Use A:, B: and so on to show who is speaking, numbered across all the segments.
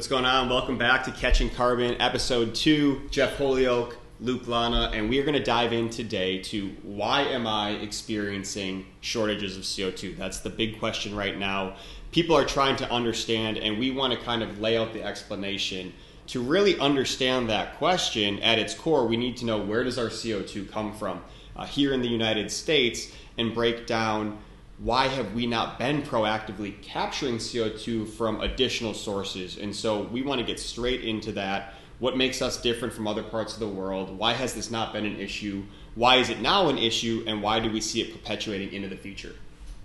A: What's going on? Welcome back to Catching Carbon, episode two. Jeff Holyoak, Luke Lana, and we are going to dive in today to why am I experiencing shortages of CO2? That's the big question right now. People are trying to understand, and we want to kind of lay out the explanation. To really understand that question at its core, we need to know where does our CO2 come from uh, here in the United States and break down why have we not been proactively capturing CO2 from additional sources? And so we want to get straight into that. What makes us different from other parts of the world? Why has this not been an issue? Why is it now an issue? And why do we see it perpetuating into the future?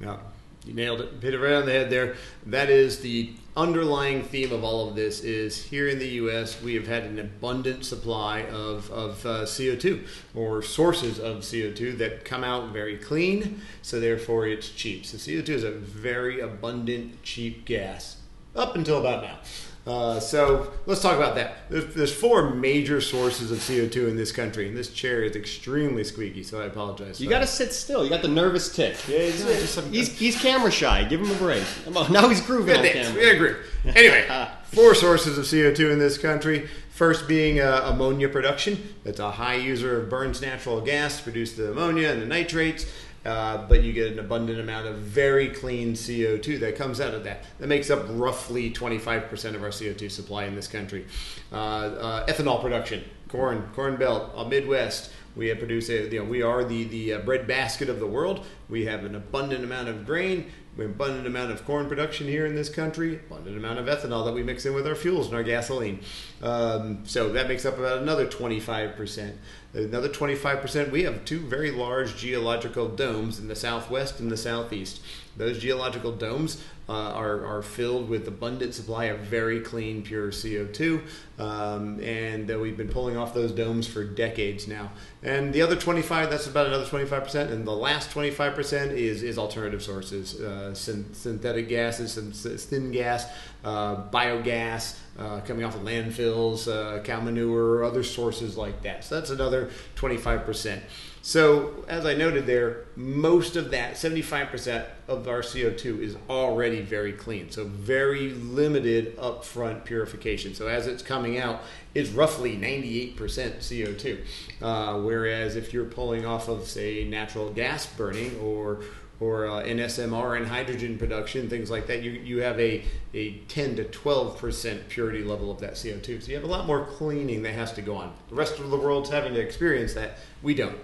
B: Yeah, you nailed it. Hit it right on the head there. That is the underlying theme of all of this is here in the U.S. we have had an abundant supply of, of uh, CO2 or sources of CO2 that come out very clean, so therefore it's cheap. So CO2 is a very abundant, cheap gas up until about now. Uh, so let's talk about that. There's, there's, four major sources of CO2 in this country, and this chair is extremely squeaky, so I apologize.
A: You got to sit still. You got the nervous tick. Yeah, he's, he's, he's, camera shy. Give him a break. Now he's grooving on camera.
B: Yeah, groove. Anyway, four sources of CO2 in this country. First being uh, ammonia production. That's a high user of burns natural gas to produce the ammonia and the nitrates. Uh, but you get an abundant amount of very clean CO2 that comes out of that. That makes up roughly 25% of our CO2 supply in this country. Uh, uh, ethanol production, corn, corn belt, uh, Midwest. We have produced, a, you know, we are the, the uh, bread of the world. We have an abundant amount of grain abundant amount of corn production here in this country, abundant amount of ethanol that we mix in with our fuels and our gasoline. Um, so that makes up about another 25%. Another 25%, we have two very large geological domes in the southwest and the southeast. Those geological domes uh, are, are filled with abundant supply of very clean, pure CO2, um, and uh, we've been pulling off those domes for decades now. And the other 25, that's about another 25%, and the last 25% is, is alternative sources, uh, synthetic gases, syngas, uh, biogas, uh, coming off of landfills, uh, cow manure, other sources like that. So that's another 25%. So, as I noted there, most of that, 75% of our CO2 is already very clean. So, very limited upfront purification. So, as it's coming out, it's roughly 98% CO2. Uh, whereas if you're pulling off of, say, natural gas burning or or uh, in SMR and hydrogen production, things like that, you, you have a, a 10 to 12% purity level of that CO2. So you have a lot more cleaning that has to go on. The rest of the world's having to experience that. We don't.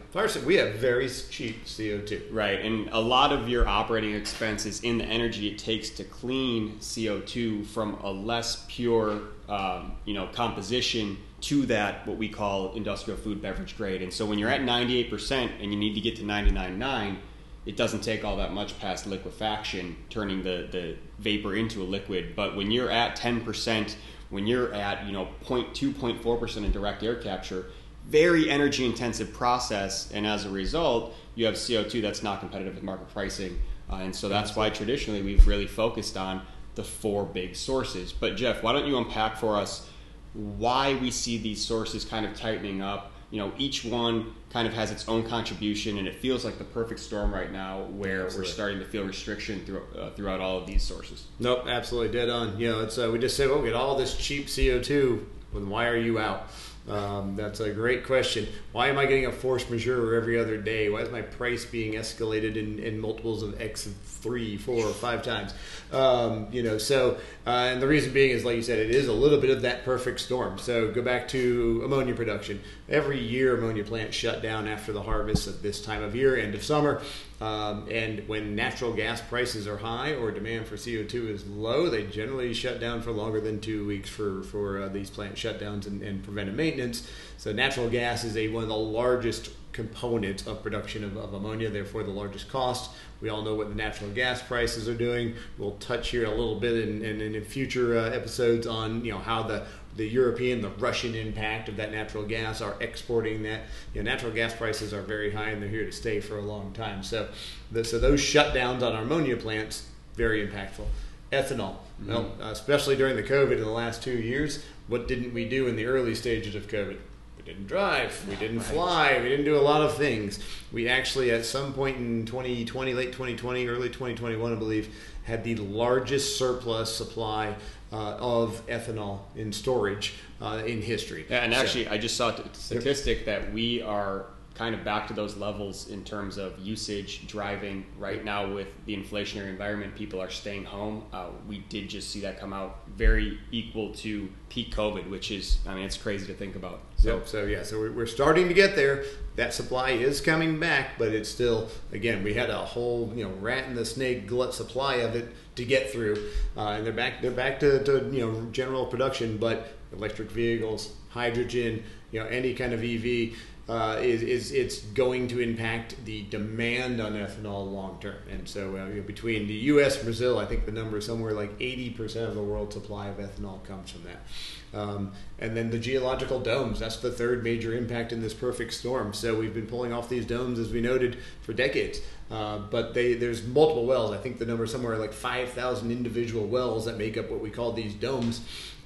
B: We have very cheap CO2.
A: Right, and a lot of your operating expenses in the energy it takes to clean CO2 from a less pure, um, you know, composition to that what we call industrial food beverage grade. And so when you're at 98% and you need to get to 99.9 it doesn't take all that much past liquefaction, turning the, the vapor into a liquid. But when you're at 10%, when you're at you know 0.2, 0.4% in direct air capture, very energy intensive process, and as a result, you have CO2 that's not competitive with market pricing. Uh, and so that's why traditionally we've really focused on the four big sources. But Jeff, why don't you unpack for us why we see these sources kind of tightening up? You know, each one kind of has its own contribution, and it feels like the perfect storm right now, where absolutely. we're starting to feel restriction through, uh, throughout all of these sources.
B: Nope, absolutely dead on. You know, it's uh, we just say, well, we get all this cheap CO two, then why are you out? Um, that's a great question. Why am I getting a force majeure every other day? Why is my price being escalated in, in multiples of X of three, four, or five times? Um, you know, so, uh, and the reason being is, like you said, it is a little bit of that perfect storm. So go back to ammonia production. Every year, ammonia plants shut down after the harvest at this time of year, end of summer. Um, and when natural gas prices are high or demand for CO2 is low, they generally shut down for longer than two weeks for, for uh, these plant shutdowns and, and, preventive maintenance. So natural gas is a, one of the largest components of production of, of ammonia, therefore the largest cost. We all know what the natural gas prices are doing. We'll touch here a little bit in, in, in future uh, episodes on you know how the the European, the Russian impact of that natural gas, are exporting that. You know, natural gas prices are very high and they're here to stay for a long time. So, the, so those shutdowns on ammonia plants very impactful. Ethanol, mm-hmm. well, especially during the COVID in the last two years, what didn't we do in the early stages of COVID? We didn't drive. We didn't fly. We didn't do a lot of things. We actually, at some point in 2020, late 2020, early 2021, I believe, had the largest surplus supply uh, of ethanol in storage uh, in history.
A: Yeah, and actually, so, I just saw a statistic that we are kind of back to those levels in terms of usage driving. Right now with the inflationary environment people are staying home. Uh, we did just see that come out very equal to peak covid which is i mean it's crazy to think about.
B: So yep. so yeah so we're, we're starting to get there. That supply is coming back but it's still again we had a whole you know rat in the snake glut supply of it to get through. Uh, and they're back they're back to, to you know general production but electric vehicles hydrogen you know any kind of ev uh, is, is it's going to impact the demand on ethanol long term. And so uh, between the U.S. and Brazil, I think the number is somewhere like 80% of the world supply of ethanol comes from that. Um, and then the geological domes, that's the third major impact in this perfect storm. So we've been pulling off these domes, as we noted, for decades. Uh, but they, there's multiple wells. I think the number is somewhere like 5,000 individual wells that make up what we call these domes.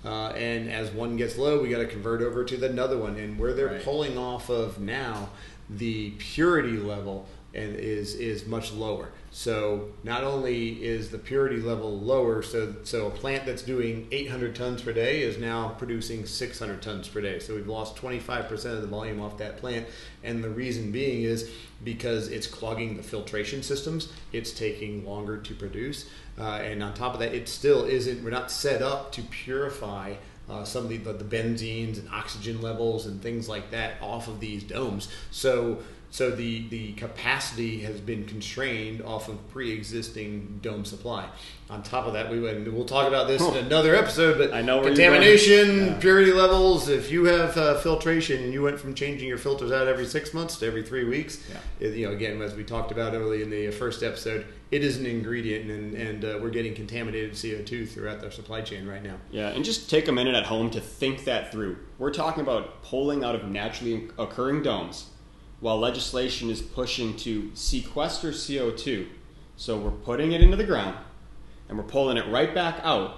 B: Uh, and as one gets low, we got to convert over to the another one. And where they're right. pulling off of now, the purity level and is is much lower. So not only is the purity level lower, so so a plant that's doing 800 tons per day is now producing 600 tons per day. So we've lost 25% of the volume off that plant, and the reason being is because it's clogging the filtration systems. It's taking longer to produce, uh, and on top of that, it still isn't. We're not set up to purify. Uh, some of the, the, the benzenes and oxygen levels and things like that off of these domes. So so the, the capacity has been constrained off of pre-existing dome supply. On top of that, we went, we'll talk about this in another episode. But
A: I know
B: contamination, yeah. purity levels. If you have uh, filtration and you went from changing your filters out every six months to every three weeks, yeah. it, you know, again, as we talked about early in the first episode, it is an ingredient, and, and uh, we're getting contaminated CO2 throughout our supply chain right now.
A: Yeah, and just take a minute at home to think that through. We're talking about pulling out of naturally occurring domes while legislation is pushing to sequester CO2. So we're putting it into the ground and we're pulling it right back out.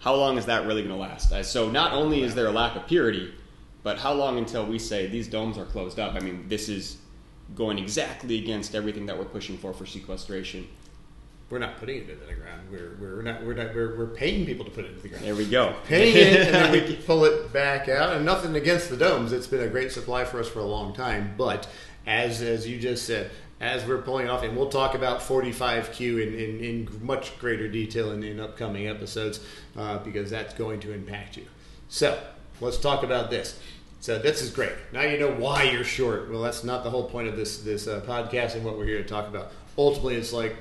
A: How long is that really going to last? So not only is there a lack of purity, but how long until we say these domes are closed up? I mean, this is going exactly against everything that we're pushing for for sequestration
B: we're not putting it into the ground. We're, we're not we're not we're, we're paying people to put it into the ground.
A: There we go.
B: Paying it and then we pull it back out. And nothing against the domes. It's been a great supply for us for a long time. But as as you just said, as we're pulling off, and we'll talk about 45Q in, in, in much greater detail in, in upcoming episodes uh, because that's going to impact you. So let's talk about this. So this is great. Now you know why you're short. Well, that's not the whole point of this this uh, podcast and what we're here to talk about. Ultimately, it's like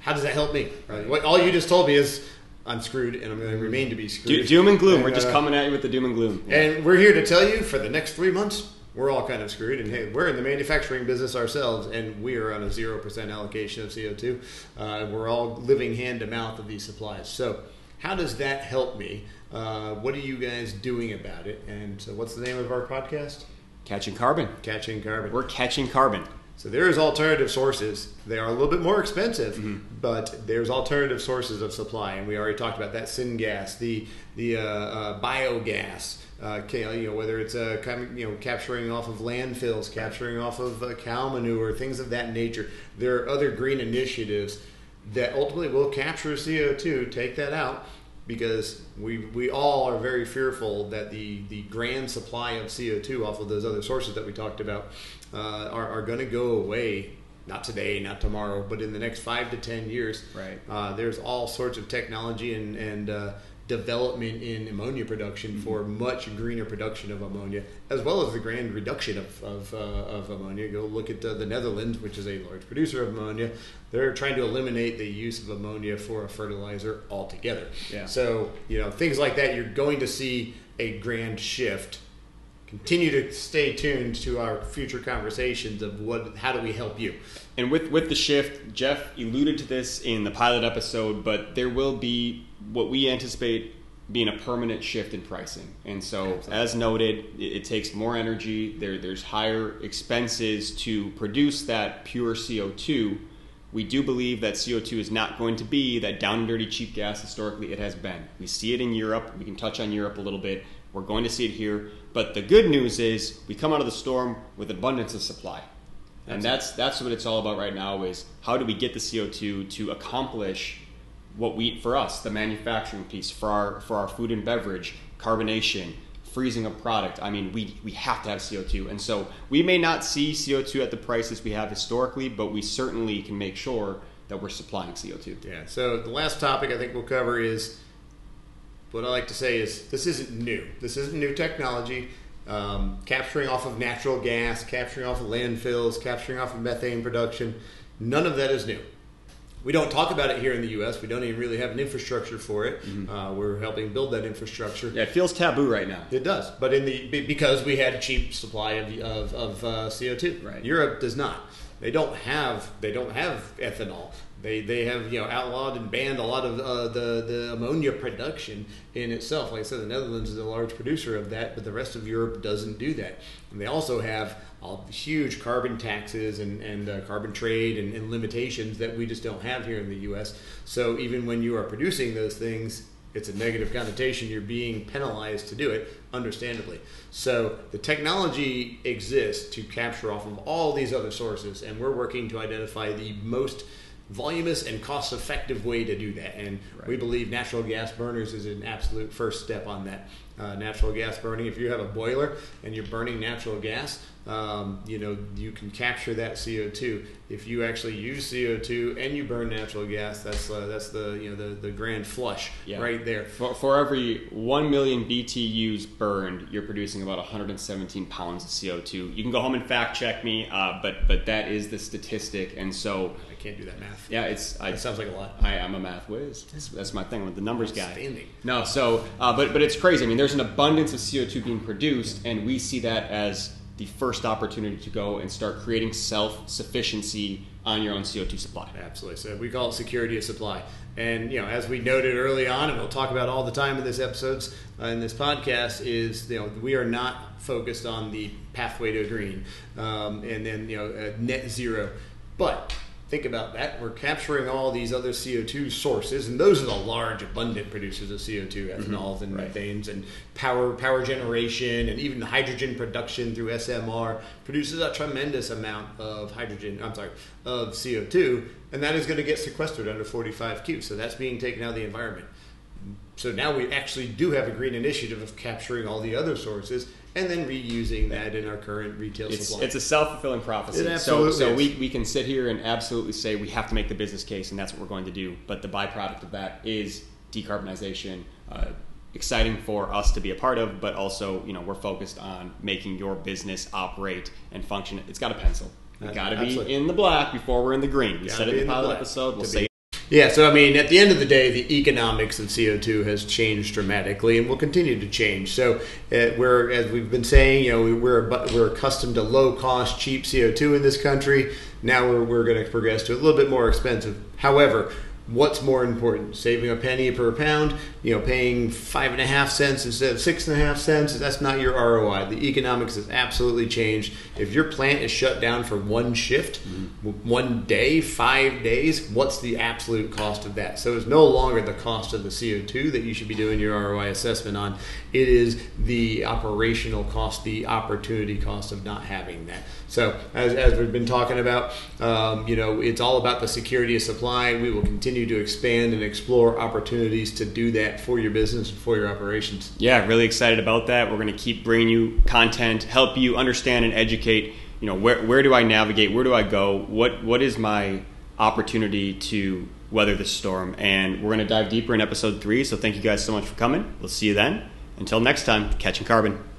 B: how does that help me? Right. What all you just told me is I'm screwed and I'm going to remain to be screwed.
A: Doom and gloom. And, we're just uh, coming at you with the doom and gloom.
B: Yeah. And we're here to tell you for the next three months, we're all kind of screwed. And hey, we're in the manufacturing business ourselves, and we are on a 0% allocation of CO2. Uh, we're all living hand to mouth of these supplies. So, how does that help me? Uh, what are you guys doing about it? And so, what's the name of our podcast?
A: Catching Carbon.
B: Catching Carbon.
A: We're catching carbon.
B: So there is alternative sources. They are a little bit more expensive, mm-hmm. but there's alternative sources of supply, and we already talked about that syngas, the the uh, uh, biogas. Uh, you know whether it's uh, you know capturing off of landfills, capturing off of uh, cow manure, things of that nature. There are other green initiatives that ultimately will capture CO two, take that out, because we we all are very fearful that the the grand supply of CO2 off of those other sources that we talked about uh, are, are going to go away. Not today, not tomorrow, but in the next five to ten years.
A: Right.
B: Uh, there's all sorts of technology and and uh, development in ammonia production mm-hmm. for much greener production of ammonia, as well as the grand reduction of, of, uh, of ammonia. Go look at uh, the Netherlands, which is a large producer of ammonia. They're trying to eliminate the use of ammonia for a fertilizer altogether.
A: Yeah.
B: So, you know, things like that, you're going to see a grand shift. Continue to stay tuned to our future conversations of what, how do we help you.
A: And with with the shift, Jeff alluded to this in the pilot episode, but there will be what we anticipate being a permanent shift in pricing. And so, Absolutely. as noted, it, it, takes more energy. There, there's higher expenses to produce that pure CO2. We do believe that CO2 is not going to be that down and dirty cheap gas historically it has been. We see it in Europe. We can touch on Europe a little bit. We're going to see it here. But the good news is we come out of the storm with abundance of supply. And that's that's what it's all about right now is how do we get the CO2 to accomplish what we for us the manufacturing piece for our for our food and beverage carbonation freezing a product i mean we we have to have co2 and so we may not see co2 at the prices we have historically but we certainly can make sure that we're supplying co2
B: Yeah. So the last topic I think we'll cover is what I like to say is this isn't new. This isn't new technology. Um, capturing off of natural gas, capturing off of landfills, capturing off of methane production, none of that is new. We don't talk about it here in the U.S. We don't even really have an infrastructure for it. Uh, we're helping build that infrastructure.
A: yeah it feels taboo right now
B: It does, but in the because we had a cheap supply of of, of uh, CO two.
A: Right.
B: Europe does not. They don't have they don't have ethanol. They they have you know outlawed and banned a lot of uh, the the ammonia production in itself. Like I said, the Netherlands is a large producer of that, but the rest of Europe doesn't do that. And they also have all huge carbon taxes and, and uh, carbon trade and, and limitations that we just don't have here in the U.S. So even when you are producing those things, it's a negative connotation. You're being penalized to do it, understandably. So the technology exists to capture off of all these other sources, and we're working to identify the most voluminous and cost effective way to do that. And we believe natural gas burners is an absolute first step on that. Uh, natural gas burning, if you have a boiler and you're burning natural gas, um, you know, you can capture that CO2. If you actually use CO2 and you burn natural gas, that's uh, that's the you know the, the grand flush
A: Yeah.
B: right there.
A: For, for every 1 million BTUs burned, you're producing about 117 pounds of CO2. You can go home and fact check me, uh, but but that is the statistic. And so,
B: can't do that math.
A: yeah, it's I,
B: That sounds like a lot.
A: I am a math whiz. That's, that's my thing. I'm the numbers guy. No, so uh, but but it's crazy. I mean, there's an abundance of CO2 being produced, and we see that as the first opportunity to go and start creating self-sufficiency on your own CO2 supply.
B: Absolutely. So we call it security of supply. And you know, as we noted early on, and we'll talk about all the time in this episodes uh, in this podcast, is you know we are not focused on the pathway to green, um, and then you know uh, net zero. But think about that. We're capturing all these other CO two sources, and those are the large, abundant producers of CO two, mm-hmm. ethanols and
A: Right.
B: methanes, and power power generation, and even hydrogen production through SMR produces a tremendous amount of hydrogen. I'm sorry, of CO two, and that is going to get sequestered under 45Q. So that's being taken out of the environment. So now we actually do have a green initiative of capturing all the other sources and then reusing that in our current retail
A: It's,
B: supply.
A: it's a self-fulfilling prophecy.
B: It
A: so
B: absolutely
A: so
B: is.
A: we, we can sit here and absolutely say we have to make the business case, and that's what we're going to do. But the byproduct of that is decarbonization. Uh, exciting for us to be a part of, but also you know we're focused on making your business operate and function. It's got a pencil. We got to be in the black before we're in the green. We said it in the pilot episode. We'll say
B: Yeah, so I mean, at the end of the day, the economics of CO2 has changed dramatically and will continue to change. So, uh, we're as we've been saying, you know, we- we're we're accustomed to low cost, cheap CO2 in this country. Now we're we're going to progress to a little bit more expensive. However, what's more important? Saving a penny per pound, you know, paying five and a half cents instead of six and a half cents. That's not your ROI. The economics has absolutely changed. If your plant is shut down for one shift, w- one day, five days, what's the absolute cost of that? So it's no longer the cost of the CO2 that you should be doing your ROI assessment on. It is the operational cost, the opportunity cost of not having that. So as, as we've been talking about, um, you know, it's all about the security of supply. We will continue to expand and explore opportunities to do that for your business and for your operations.
A: yeah, really excited about that. We're going to keep bringing you content, help you understand and educate. You know, where where do I navigate? Where do I go? What what is my opportunity to weather this storm? And we're going to dive deeper in episode three. So thank you guys so much for coming. We'll see you then. Until next time, catching carbon.